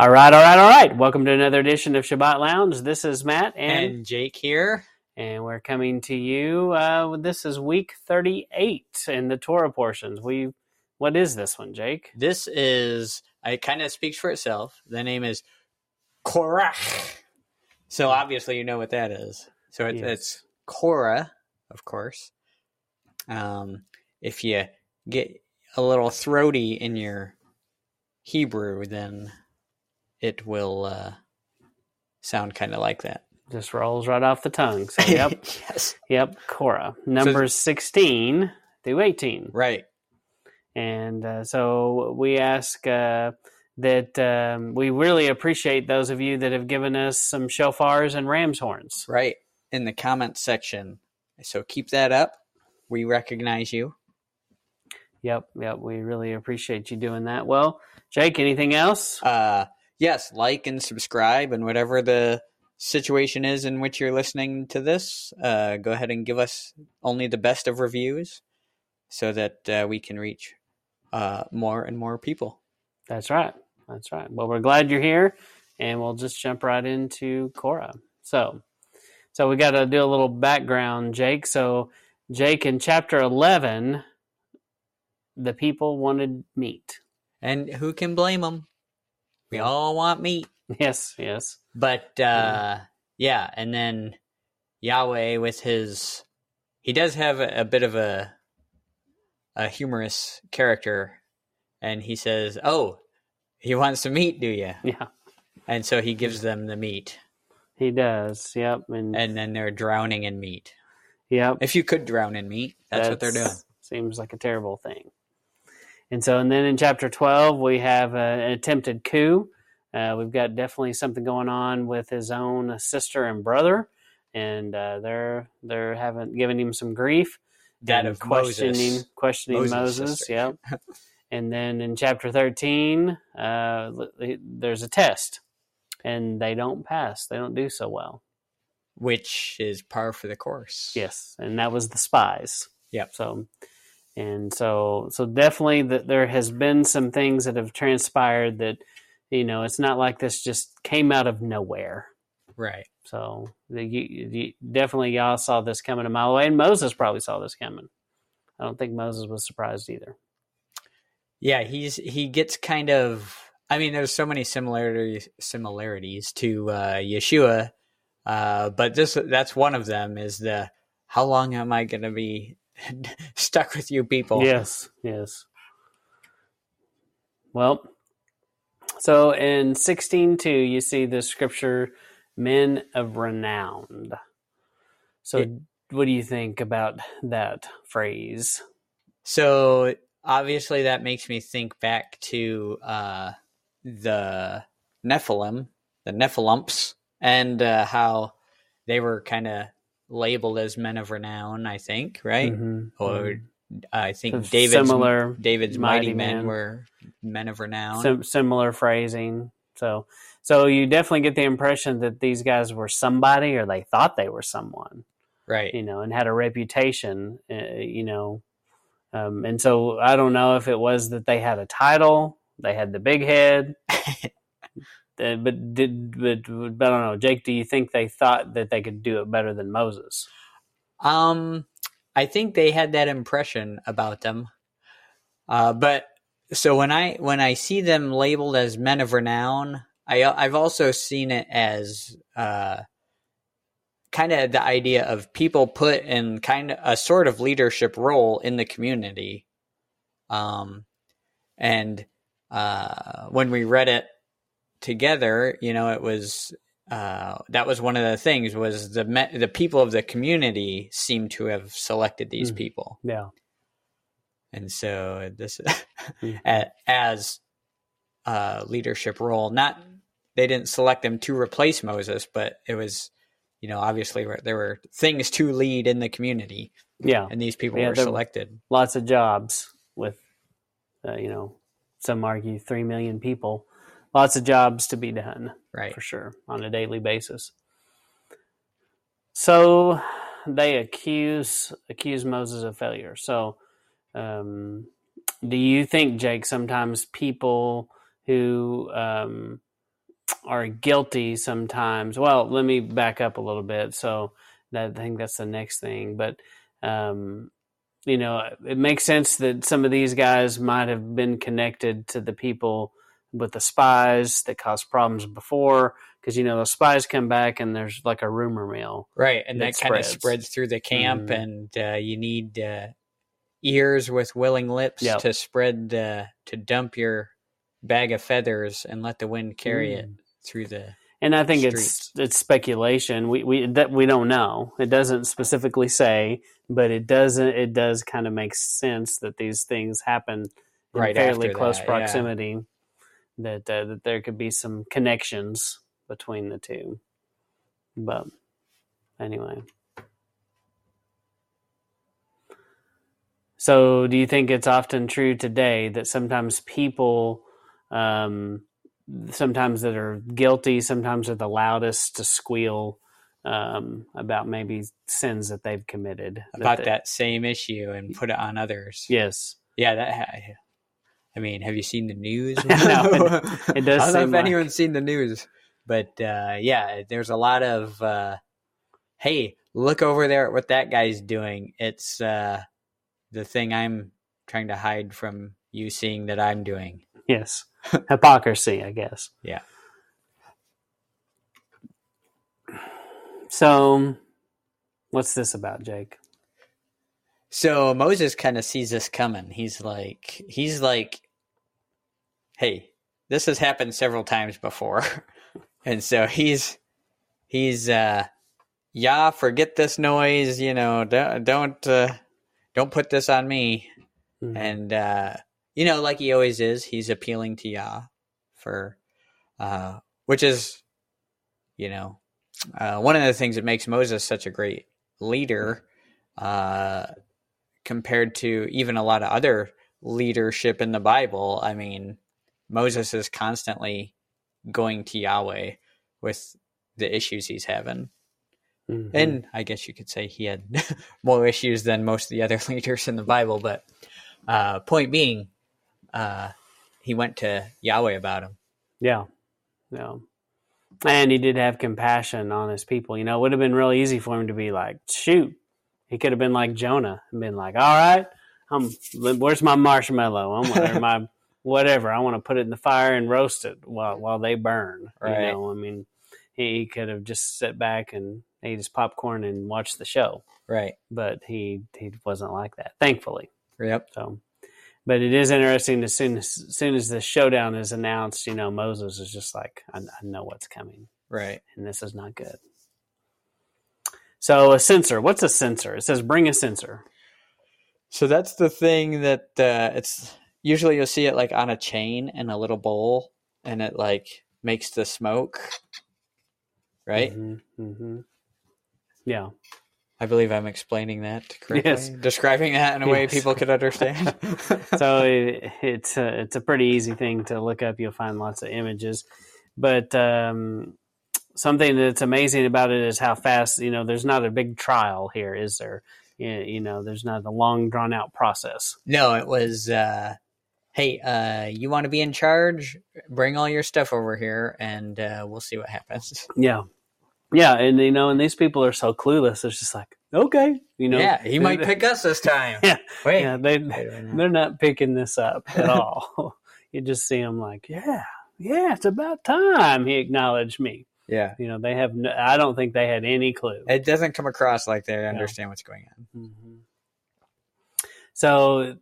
All right, all right, all right. Welcome to another edition of Sabbath Lounge. This is Matt, and And Jake here. and we're coming to you. Uh, this is week thirty-eight in the Torah portions. We, what is this one, Jake? This is, it kind of speaks for itself. The name is Korach. So obviously you know what that is. So it, Yes. it's Korah, of course. Um, if you get a little throaty in your Hebrew, then it will uh, sound kind of like that. Just rolls right off the tongue. So, yep, yes. yep. Korah, numbers sixteen through eighteen. Right. And uh, so we ask uh, that um, we really appreciate those of you that have given us some shofars and ram's horns. Right. In the comment section. So keep that up. We recognize you. Yep, yep. We really appreciate you doing that. Well, Jake, anything else? uh yes like and subscribe and whatever the situation is in which you're listening to this uh go ahead and give us only the best of reviews so that uh, we can reach uh more and more people That's right. That's right. Well, we're glad you're here, and we'll just jump right into Korah. So, so we got to do a little background, Jake. So, Jake, in chapter eleven, the people wanted meat. and who can blame them we all want meat Yes, yes. but uh yeah and then yahweh with his he does have a, a bit of a a humorous character and he says oh he wants some meat do you Yeah, and so he gives them the meat he does. Yep, and, and then they're drowning in meat yep. if you could drown in meat that's, what they're doing Seems like a terrible thing. And so, and then in chapter 12, we have an attempted coup. Uh, we've got definitely something going on with his own sister and brother, and uh, they're they're having giving him some grief. that of questioning Moses. questioning Moses' Moses. Yep. and then in chapter 13, uh, there's a test, and they don't pass. They don't do so well. which is par for the course Yes, and that was the spies. Yep. So, and so, so definitely that there has been some things that have transpired that, you know, it's not like this just came out of nowhere. right So the, you, you, definitely y'all saw this coming a mile away, and Moses probably saw this coming. I don't think Moses was surprised either. yeah he's he gets kind of i mean there's so many similarities similarities to uh yeshua uh but this that's one of them is the how long am i gonna be stuck with you people Yes, yes. Well, so in sixteen two, you see the scripture, "Men of renown. So, It- what do you think about that phrase? So obviously that makes me think back to uh, the Nephilim, the Nephilumps, and uh, how they were kind of labeled as men of renown. I think, right? Mhm. Or I think So David's similar, David's mighty mighty, men, men. were men of renown. sim- similar phrasing. So, so you definitely get the impression that these guys were somebody, or they thought they were someone. right. you know, and had a reputation, uh, you know. Um, and so I don't know if it was that they had a title, they had the big head, uh, but did but, but I don't know, Jake. Do you think they thought that they could do it better than Moses? Um, I think they had that impression about them. Uh, but so when I when I see them labeled as men of renown, I I've also seen it as uh, kind of the idea of people put in kind of a sort of leadership role in the community. Um, and uh, when we read it together, you know, it was uh, that was one of the things was the me- the people of the community seem to have selected these Mhm. people, Yeah, and so this Mm. as a leadership role. Not they didn't select them to replace Moses, but it was you know obviously there were things to lead in the community, yeah. and these people Yeah, were selected. Lots of jobs with, uh, you know, some argue three million people. Lots of jobs to be done. Right. for sure on a daily basis. So they accuse accuse Moses of failure. So um, do you think, Jake, sometimes people who um, are guilty sometimes. Well, let me back up a little bit. So that, I think that's the next thing. But um, you know, it makes sense that some of these guys might have been connected to the people with the spies that caused problems before. Because you know the spies come back and there's like a rumor mill, right? And that, that kind of spreads. through the camp, Mhm. and uh, you need uh, ears with willing lips Yep. to spread uh, to dump your bag of feathers and let the wind carry it Mm. through the. And I think Streets. it's it's speculation. We we that we don't know. It doesn't specifically say, but it doesn't. It does kind of make sense that these things happen in Right fairly close that, yeah. That uh, that there could be some connections between the two. But anyway, so do you think it's often true today that sometimes people um, sometimes that are guilty, sometimes are the loudest to squeal um, about maybe sins that they've committed. about they- that same issue and put it on others. Yes. Yeah, that. I mean, have you seen the news? No, it- it does I don't know if like- anyone's seen the news, but uh, yeah, there's a lot of. Uh, hey, look over there at what that guy's doing. It's uh, the thing I'm trying to hide from you seeing that I'm doing. Yes. Hypocrisy, I guess. Yeah. So, what's this about, Jake? So Moses kind of sees this coming. He's like, he's like, hey, this has happened several times before, and so he's he's uh, yeah, forget this noise. You know, don't don't uh, don't put this on me. Mhm. And uh, you know, like he always is, he's appealing to Yah for, uh, which is, you know, uh, one of the things that makes Moses such a great leader, uh, compared to even a lot of other leadership in the Bible. I mean, Moses is constantly going to Yahweh with the issues he's having. Mhm. And I guess you could say he had more issues than most of the other leaders in the Bible. But uh, point being, uh, he went to Yahweh about him. Yeah. Yeah. And he did have compassion on his people. You know, it would have been real easy for him to be like, shoot. He could have been like Jonah and been like, all right, I'm, where's my marshmallow? I'm, or my whatever. I want to put it in the fire and roast it while, while they burn. Right. You know, I mean, he, he could have just sat back and ate his popcorn and watched the show, Right. but he, he wasn't like that, thankfully. Yep. So, but it is interesting. As soon as, as soon as the showdown is announced, you know, Moses is just like, I, I know what's coming, Right. and this is not good. So, a censer. What's a censer? It says, "Bring a censer." So that's the thing that uh, it's usually you'll see it like on a chain in a little bowl, and it like makes the smoke. Right. hmm hmm Yeah. I believe I'm explaining that correctly. Yes. Describing that in a way people could understand. So it, it's a, it's a pretty easy thing to look up. You'll find lots of images, but um, something that's amazing about it is how fast. You know, there's not a big trial here, is there? You, you know, there's not a long drawn out process. No, it was, uh, hey, uh, you want to be in charge? Bring all your stuff over here and uh, we'll see what happens. Yeah. Yeah, and you know, and these people are so clueless. It's just like, okay, you know, yeah, he might pick us this time. Yeah. Wait. Yeah, they wait a minute. they're not picking this up at all. you just see them like, yeah, yeah, it's about time he acknowledged me. yeah. You know, they have. No, I don't think they had any clue. It doesn't come across like they understand what's going on. Mhm. So,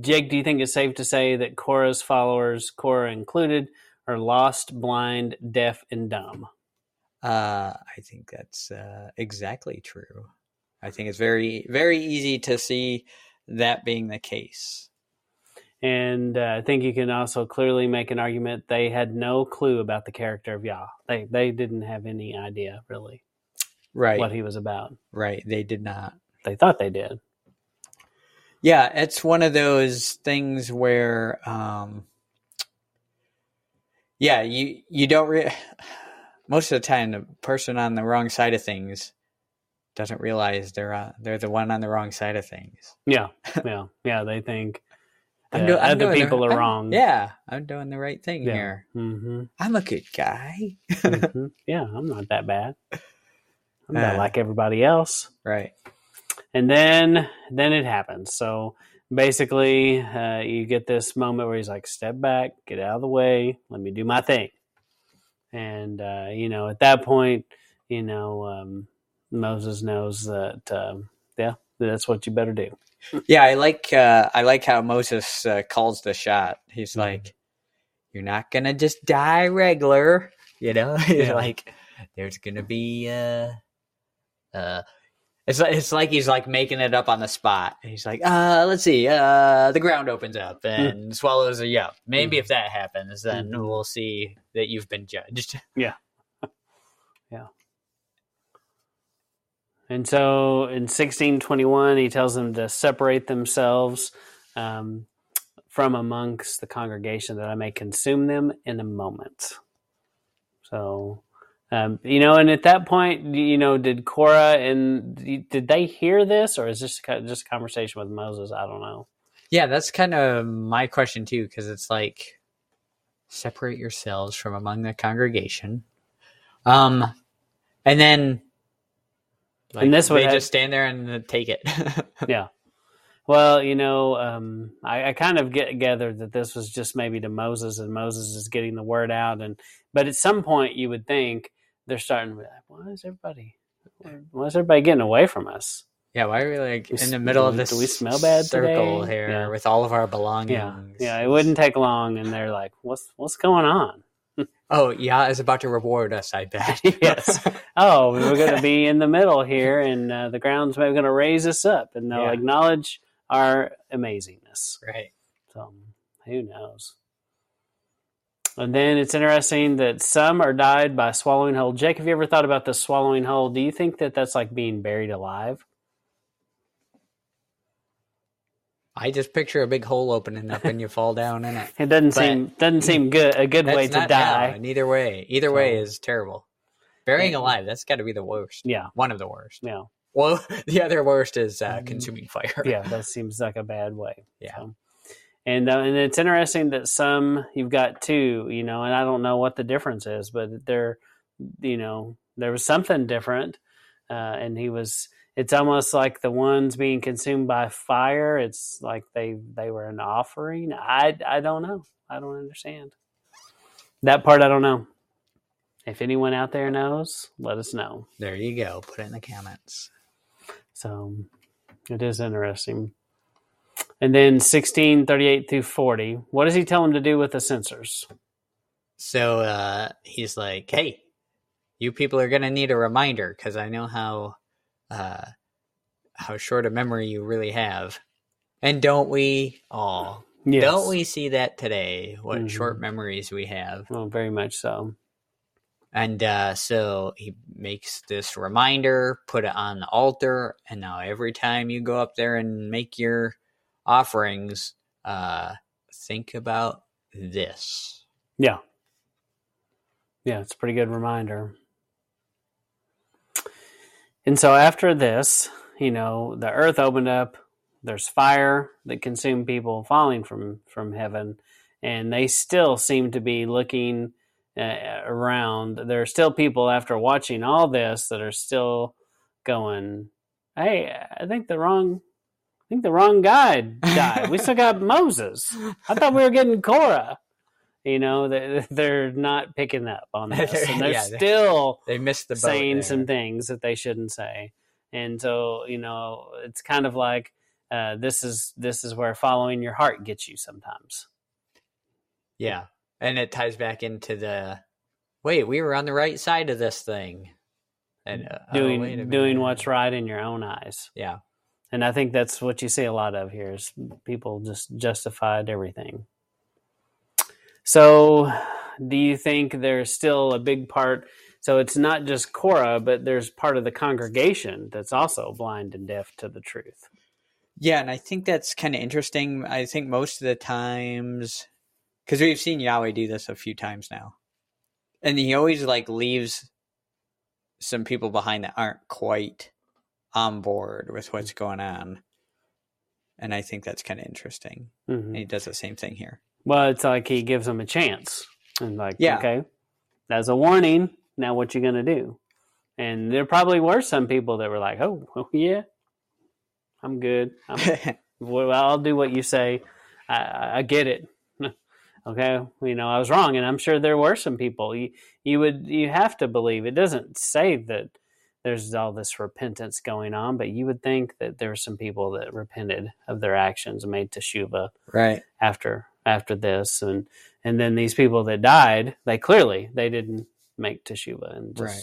Jake, do you think it's safe to say that Korah's followers, Cora included, are lost, blind, deaf, and dumb? Uh, I think that's uh, exactly true. I think it's very, very easy to see that being the case. And uh, I think you can also clearly make an argument they had no clue about the character of Yah. They they didn't have any idea really Right. what he was about. Right. They did not. They thought they did. Yeah, it's one of those things where, um, yeah, you you don't re- most of the time the person on the wrong side of things doesn't realize they're uh, they're the one on the wrong side of things. Yeah, yeah, yeah. They think I'm do- I'm other doing the- people are I'm- wrong. Yeah, I'm doing the right thing Yeah. here. hmm I'm a good guy. hmm Yeah, I'm not that bad. I'm not Uh. like everybody else. right. And then then it happens. So basically, uh, you get this moment where he's like, "Step back, get out of the way, let me do my thing." And uh, you know, at that point, you know, um, Moses knows that um, yeah, that's what you better do. Yeah, I like uh, I like how Moses uh, calls the shot. He's Mhm. like, "You're not gonna just die regular," you know. He's Yeah. like, "There's gonna be uh, uh." It's like, it's like he's like making it up on the spot. He's like, uh, let's see, uh, the ground opens up and swallows a yup. Maybe Mhm. if that happens, then Mhm. we'll see that you've been judged. Yeah. yeah. And so in 1621, he tells them to separate themselves um, from amongst the congregation that I may consume them in a moment. So, um, you know, and at that point, you know, did Korah and did they hear this or is this just a conversation with Moses? I don't know. Yeah, that's kind of my question too, because it's like separate yourselves from among the congregation, um, and then like, And this would they just stand there and uh, take it. Yeah. Well, you know, um, I, I kind of get gathered that this was just maybe to Moses, and Moses is getting the word out. And but at some point, you would think they're starting to be like, "Why is everybody? Why is everybody getting away from us?" yeah, why are we like We in the middle do of we- this? do we smell bad circle today? here Yeah. with all of our belongings? Yeah, yeah. It wouldn't take long, and they're like, "What's what's going on?" Oh, yeah, is about to reward us. I bet. Yes. Oh, we're going to be in the middle here, and uh, the ground's maybe going to raise us up, and they'll Yeah. acknowledge our amazingness. right. So who knows? And then it's interesting that some are died by swallowing whole. Jake, have you ever thought about the swallowing whole? Do you think that that's like being buried alive? I just picture a big hole opening up and you fall down in it. It doesn't But- seem doesn't seem good a good way to die. bad. Either way, either way is terrible. Burying Yeah. alive, that's got to be the worst. Yeah, One of the worst. yeah, Well, the other worst is uh, Mhm. consuming fire. yeah. That seems like a bad way. Yeah. So. And uh, and it's interesting that some you've got two, you know, and I don't know what the difference is, but they're, you know, there was something different, uh, and he was. It's almost like the ones being consumed by fire. It's like they they were an offering. I I don't know. I don't understand that part. I don't know. If anyone out there knows, let us know. There you go. Put it in the comments. So it is interesting. And then sixteen thirty eight through forty. What does he tell them to do with the censers? So uh, he's like, "Hey, you people are gonna need a reminder because I know how uh, how short a memory you really have." And don't we all? Yes. Don't we see that today? What Mhm. short memories we have. Well, very much so. And uh, so he makes this reminder, put it on the altar, and now every time you go up there and make your offerings, uh, think about this. Yeah. Yeah, it's a pretty good reminder. And so after this, you know, the earth opened up, there's fire that consumed people falling from from heaven, and they still seem to be looking uh, around. There are still people after watching all this that are still going, "Hey, I think the wrong I think the wrong guy died. we still got Moses. I thought we were getting Korah." You know, they- they're not picking up on this, and they're Yeah, still They missed the saying there. some things that they shouldn't say. And so, you know, it's kind of like uh, this is this is where following your heart gets you sometimes. Yeah, and it ties back into the wait. We were on the right side of this thing, and uh, oh, doing a doing what's right in your own eyes. Yeah, And I think that's what you see a lot of here is people just justified everything. So, do you think there's still a big part? So it's not just Korah, but there's part of the congregation that's also blind and deaf to the truth. yeah, and I think that's kind of interesting. I think most of the times, because we've seen Yahweh do this a few times now, and he always like leaves some people behind that aren't quite on board with what's going on. and I think that's kind of interesting. Mhm. And he does the same thing here. Well, it's like he gives them a chance, and like, Yeah. okay, that's a warning. Now, what you gonna do? And there probably were some people that were like, "Oh, oh yeah, I'm good. I'm, well, I'll do what you say. I- I, I get it. okay, you know, I was wrong, and I'm sure there were some people. You, you would, you have to believe. It doesn't say that there's all this repentance going on, but you would think that there were some people that repented of their actions and made teshuva right. after after this and and then these people that died they clearly they didn't make teshuva and just Right.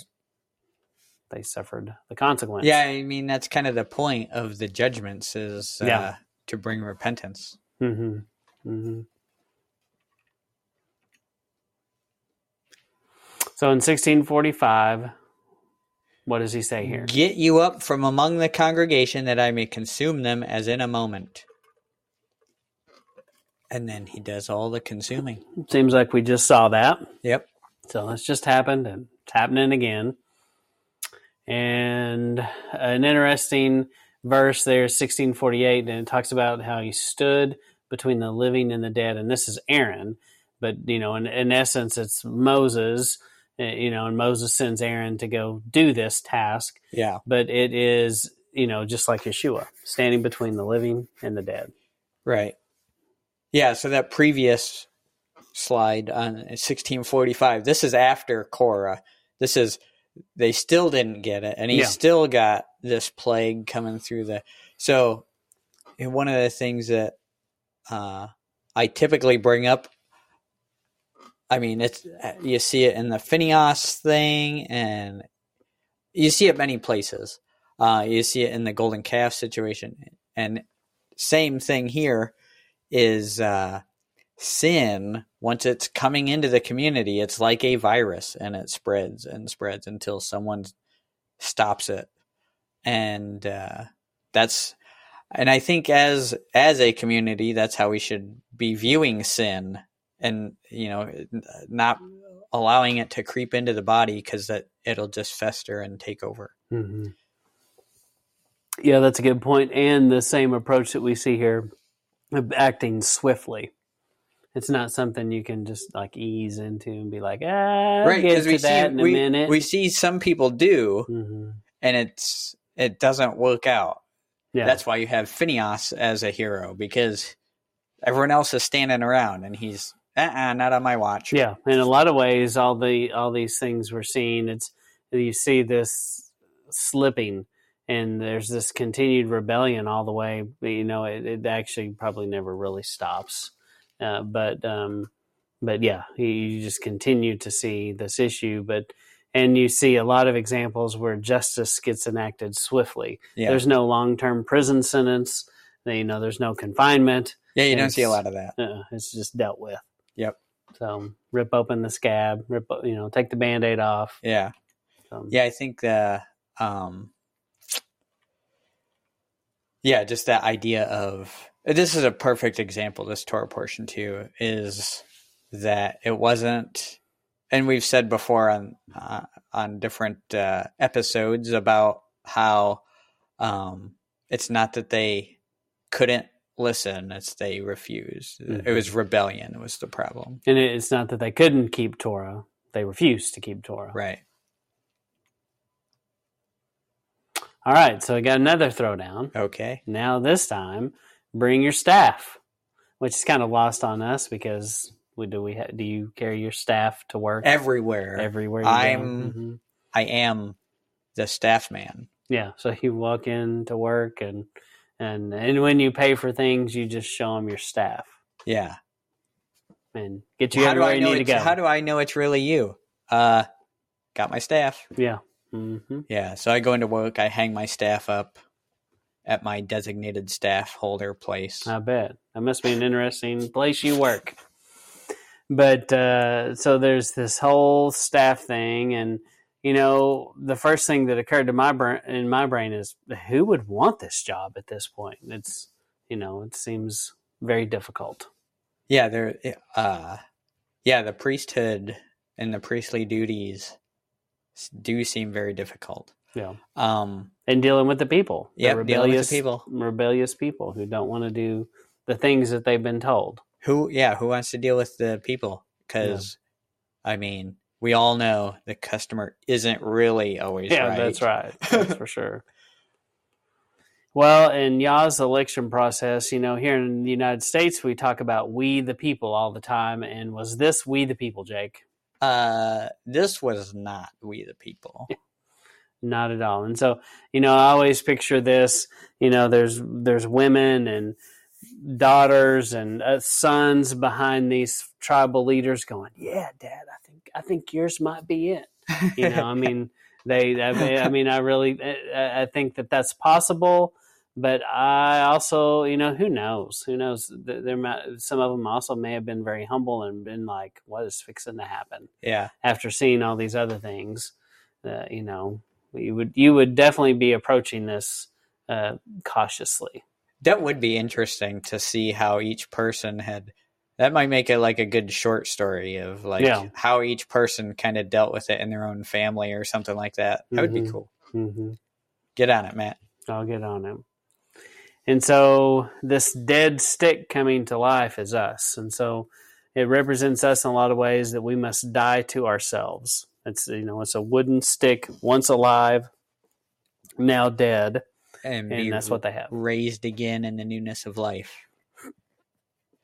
they suffered the consequence Yeah, I mean that's kind of the point of the judgments is uh, Yeah. to bring repentance. hmm hmm so in 1645 what does he say here Get you up from among the congregation that I may consume them as in a moment. And then he does all the consuming. seems like we just saw that Yep. So it's just happened and it's happening again. And an interesting verse there, 1648, and it talks about how he stood between the living and the dead. And this is Aaron, but you know, in, in essence, it's Moses, you know, and Moses sends Aaron to go do this task. Yeah. But it is, you know, just like Yeshua, standing between the living and the dead. Right. Yeah, so that previous slide on 1645, this is after Korah. This is they still didn't get it and he Yeah. still got this plague coming through the So one of the things that uh I typically bring up I mean, it's you see it in the Phineas thing and you see it many places. Uh, you see it in the golden calf situation, and same thing here is uh, sin. Once it's coming into the community, it's like a virus, and it spreads and spreads until someone stops it, and uh, that's. And I think as as a community, that's how we should be viewing sin, and you know, not allowing it to creep into the body because that it'll just fester and take over. hmm Yeah, that's a good point. And the same approach that we see here, acting swiftly. It's not something you can just like ease into and be like, ah, right get because to we that see in a we, minute. we see some people do hmm and it's it doesn't work out Yeah, that's why you have phineas as a hero because everyone else is standing around and he's uh-uh, not on my watch yeah. In a lot of ways, all the all these things we're seeing, it's you see this slipping, and there's this continued rebellion all the way. You know, it, it actually probably never really stops. Uh, but um, but yeah, you, you just continue to see this issue, but. And you see a lot of examples where justice gets enacted swiftly. yeah There's no long-term prison sentence. You know, there's no confinement. yeah you don't see a lot of that Uh, it's just dealt with. Yep. So rip open the scab, rip you know, take the band-aid off. yeah So, yeah i think the um yeah just that idea of this is a perfect example this torah portion too is that it wasn't and we've said before on uh, on different uh, episodes about how um, it's not that they couldn't listen; it's they refused. It Mhm. was rebellion was the problem, And it's not that they couldn't keep Torah; they refused to keep Torah. right? All right, so we got another throwdown. Okay, Now this time, bring your staff, which is kind of lost on us because we do we ha- do you carry your staff to work everywhere. everywhere? You I'm- go? Mhm. I am the staff man. Yeah, so you walk in to work and and and when you pay for things, you just show them your staff Yeah. and get you how everywhere you need to go. how do I know it's really you? Uh, got my staff. yeah. hmm Yeah, so I go into work. I hang my staff up at my designated staff holder place. I bet that must be an interesting place you work. But uh, so there's this whole staff thing, and you know, the first thing that occurred to my brain in my brain is who would want this job at this point? It's you know, it seems very difficult. Yeah, there. Uh, yeah, the priesthood and the priestly duties do seem very difficult. Yeah. Um, and dealing with the people. the Yep, dealing with the rebellious people. rebellious people who don't want to do the things that they've been told. Who, yeah, who wants to deal with the people? Because, I mean, we all know the customer isn't really always Yeah, right. that's right. That's for sure. Well, in Yah's election process, you know, here in the United States, we talk about we the people all the time. And was this we the people, Jake? Uh, this was not we the people. Not at all. And so, you know, I always picture this. You know, there's there's women and daughters and uh, sons behind these tribal leaders going, "Yeah, Dad, I I think yours might be it." You know, I mean, they. I mean, I, mean, I really, I, I think that that's possible. But I also, you know, who knows? Who knows? There, there might, some of them also may have been very humble and been like, "What is fixing to happen?" yeah. after seeing all these other things, uh, you know, you would you would definitely be approaching this uh, cautiously. That would be interesting to see how each person had. That might make it like a good short story of like Yeah. how each person kind of dealt with it in their own family or something like that. That would be Mhm. cool. Mm-hmm. Get on it, Matt. I'll get on it. And so this dead stick coming to life is us, and so it represents us in a lot of ways that we must die to ourselves. It's you know it's a wooden stick, once alive, now dead, And, and that's what they have. raised again in the newness of life.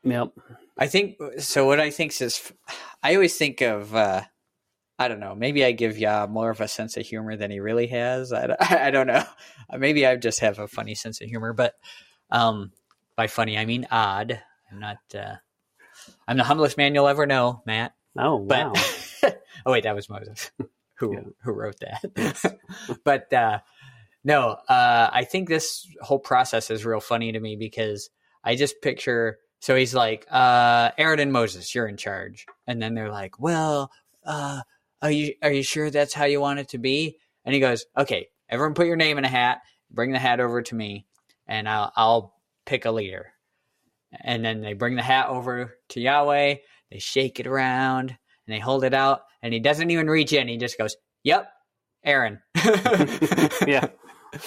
Yep. I think so. What I think is, I always think of, uh, I don't know, maybe I give Yah more of a sense of humor than he really has. I, I don't know. Maybe I just have a funny sense of humor, but um, by funny, I mean odd. I'm not, uh, I'm the humblest man you'll ever know, Matt. Oh But, wow. oh, wait, that was Moses who, Yeah. who wrote that. but, uh, no, uh, I think this whole process is real funny to me because I just picture. So he's like, uh, Aaron and Moses, you're in charge, and then they're like, well, uh, are you are you sure that's how you want it to be? And he goes, okay, everyone, put your name in a hat, bring the hat over to me, and I'll I'll pick a leader. And then they bring the hat over to Yahweh. They shake it around and they hold it out, and he doesn't even reach in. He just goes, "Yep, Aaron." yeah.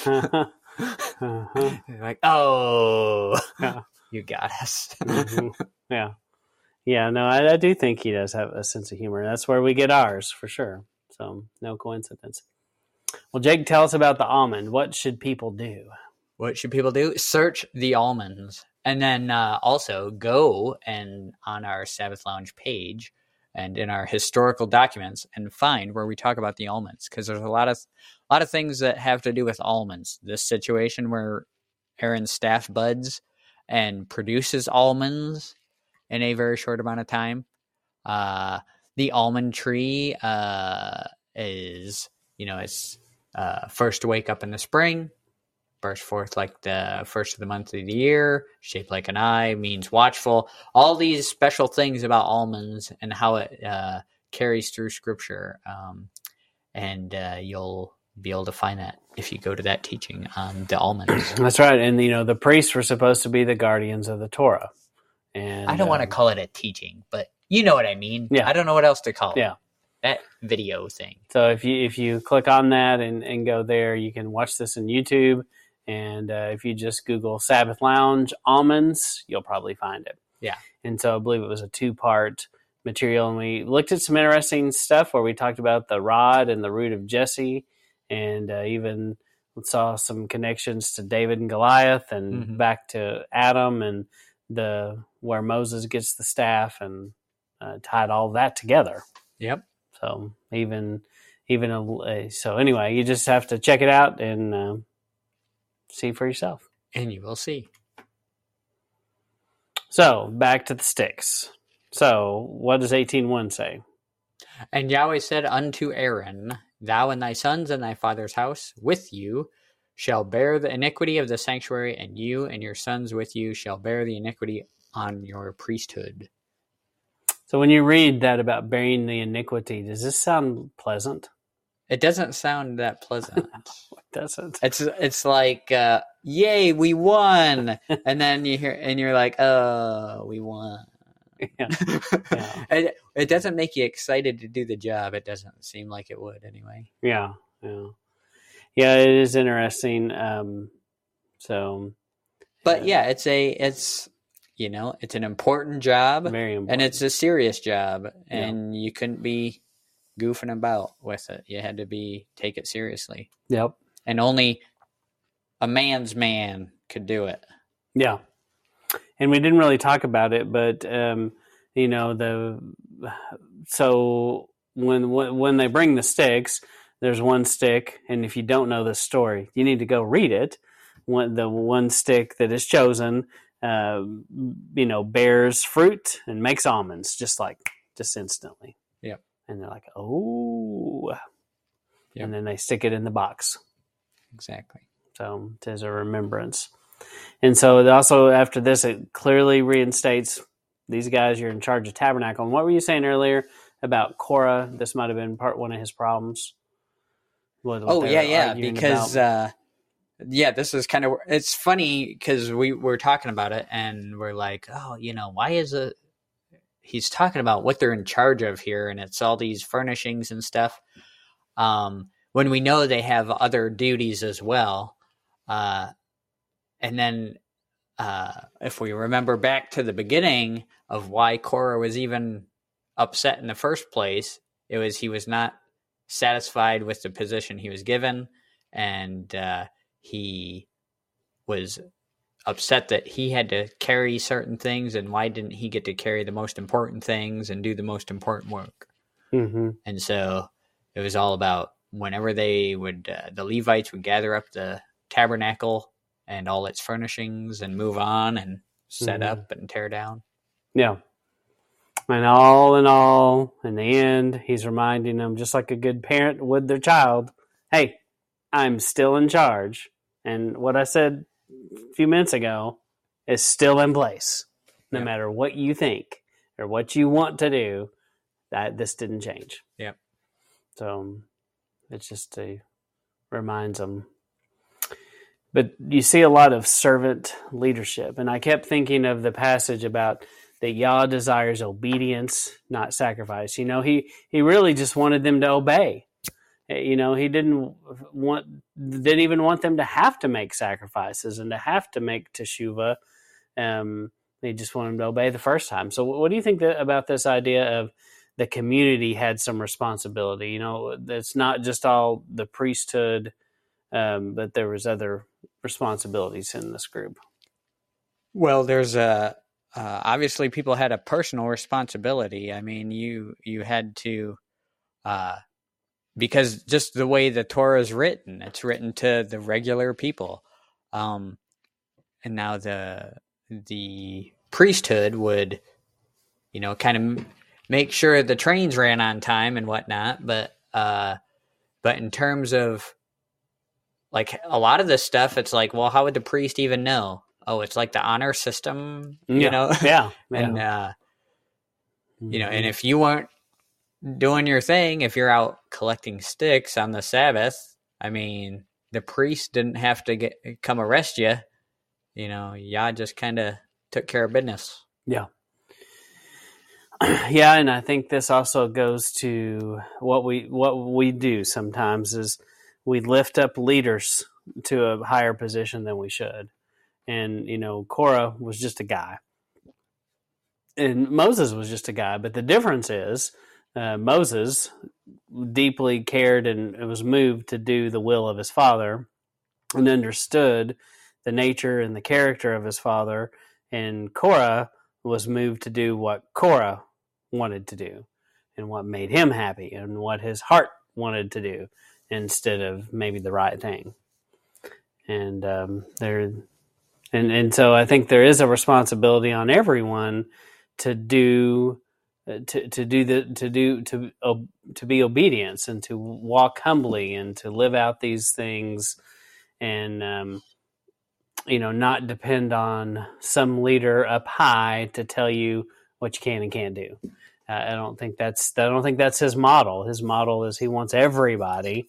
uh-huh. Like, oh, Yeah. You got us. Mhm. Yeah. Yeah, no, I, I do think he does have a sense of humor. That's where we get ours for sure. So, no coincidence. Well, Jake, tell us about the almond. What should people do? what should people do? Search the almonds, and then uh, also go and on our Sabbath Lounge page and in our historical documents and find where we talk about the almonds because there's a lot of a lot of things that have to do with almonds. This situation where Aaron's staff buds and produces almonds in a very short amount of time. Uh, the almond tree uh, is, you know, it's uh, first to wake up in the spring, burst forth like the first of the month of the year, shaped like an eye, means watchful. All these special things about almonds and how it uh, carries through scripture. Um, and uh, you'll be able to find that if you go to that teaching on the almonds. That's right. And, you know, the priests were supposed to be the guardians of the Torah. And I don't want to um, call it a teaching, but you know what I mean. Yeah. I don't know what else to call it. Yeah. That video thing. So if you if you click on that and, and go there, you can watch this in YouTube. And uh, if you just Google Sabbath Lounge almonds, you'll probably find it. Yeah. And so I believe it was a two part material, and we looked at some interesting stuff where we talked about the rod and the root of Jesse, and uh, even saw some connections to David and Goliath, and Mhm. back to Adam and the where Moses gets the staff, and uh, tied all that together. Yep. So even even a, uh, so anyway, you just have to check it out and um see for yourself. And you will see. So back to the sticks. So what does eighteen one say? And Yahweh said unto Aaron, Thou and thy sons and thy father's house with you shall bear the iniquity of the sanctuary, and you and your sons with you shall bear the iniquity on your priesthood. So when you read that about bearing the iniquity, does this sound pleasant? It doesn't sound that pleasant. It Does it? it's it's like, uh, yay, we won, and then you hear and you're like, oh, we won. Yeah. Yeah. it, it doesn't make you excited to do the job. It doesn't seem like it would anyway. Yeah, yeah. yeah, it is interesting. Um, so, But yeah, it's a it's you know it's an important job very important. and it's a serious job, and you couldn't be goofing about with it. You had to be take it seriously, yep, and only a man's man could do it. yeah. And we didn't really talk about it, but um, you know the so when when when they bring the sticks, there's one stick, and if you don't know the story, you need to go read it. One, the one stick that is chosen, uh, you know, bears fruit and makes almonds, just like just instantly. Yep. And they're like, oh, Yep. and then they stick it in the box. Exactly. So it is a remembrance. And so it also after this, it clearly reinstates these guys. You're in charge of tabernacle. And what were you saying earlier about Korah? This might have been part one of his problems. Oh yeah, yeah. Because uh, yeah, this is kind of it's funny because we were talking about it and we're like, oh, you know, why is it? He's talking about what they're in charge of here, and it's all these furnishings and stuff. Um, when we know they have other duties as well, uh, and then uh, if we remember back to the beginning of why Korah was even upset in the first place, it was he was not satisfied with the position he was given, and uh, he was upset that he had to carry certain things, and why didn't he get to carry the most important things and do the most important work? Mhm. And so it was all about whenever they would, uh, the Levites would gather up the tabernacle and all its furnishings and move on and set Mhm. up and tear down. Yeah. And all in all, in the end, he's reminding them, just like a good parent would their child, hey, I'm still in charge. And what I said a few minutes ago is still in place. No Yeah. matter what you think or what you want to do, that this didn't change. Yep. So it's just a reminds them. But you see a lot of servant leadership. And I kept thinking of the passage about that Yah desires obedience, not sacrifice. You know, he, he really just wanted them to obey. Eh, You know, he didn't want didn't even want them to have to make sacrifices and to have to make teshuva. Um, they just wanted them to obey the first time. So, what do you think that, about this idea of the community had some responsibility? You know, it's not just all the priesthood, um, but there was other responsibilities in this group. Well, there's a uh, obviously people had a personal responsibility. I mean, you you had to uh, because just the way the Torah is written, it's written to the regular people, um, and now the the priesthood would, you know, kind of make sure the trains ran on time and whatnot. But uh, but in terms of like a lot of this stuff, it's like, well, how would the priest even know? Oh, it's like the honor system, you yeah. know, yeah, and uh, you know, and Mhm. if you weren't doing your thing, if you're out collecting sticks on the Sabbath, I mean, the priest didn't have to get come arrest you. You know, Yah just kind of took care of business. Yeah. yeah, and I think this also goes to what we what we do sometimes is we lift up leaders to a higher position than we should. And you know, Korah was just a guy. And Moses was just a guy, but the difference is uh, Moses deeply cared and was moved to do the will of his father and understood the nature and the character of his father. And Korah was moved to do what Korah wanted to do and what made him happy and what his heart wanted to do instead of maybe the right thing. And um, there, and and so I think there is a responsibility on everyone to do uh, to to do the to do to to be obedience and to walk humbly and to live out these things and um, you know not depend on some leader up high to tell you what you can and can't do. Uh, I don't think that's I don't think that's his model. His model is he wants everybody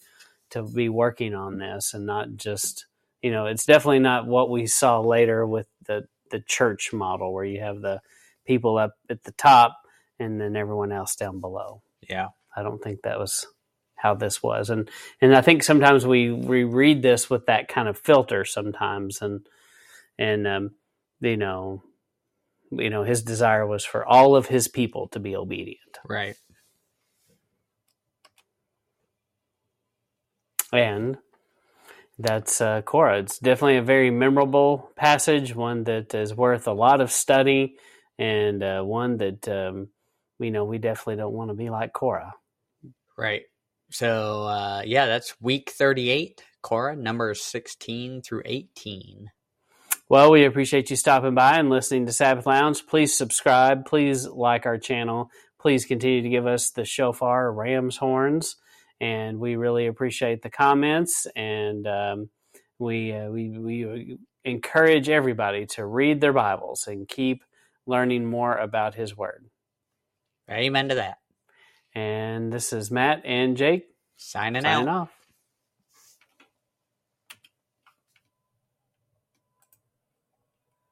to be working on this and not just you know it's definitely not what we saw later with the the church model where you have the people up at the top and then everyone else down below. Yeah. I don't think that was how this was, and and I think sometimes we we read this with that kind of filter sometimes, and and um, you know, you know, his desire was for all of his people to be obedient, Right. And that's uh, Korah. It's definitely a very memorable passage, one that is worth a lot of study, and uh, one that um, you know we definitely don't want to be like Korah. Right. So uh, yeah, that's week thirty-eight. Korah, numbers sixteen through eighteen. Well, we appreciate you stopping by and listening to Sabbath Lounge. Please subscribe. Please like our channel. Please continue to give us the shofar ram's horns, and we really appreciate the comments. And um, we uh, we we encourage everybody to read their Bibles and keep learning more about His Word. Amen to that. And this is Matt and Jake Signing, signing out. off.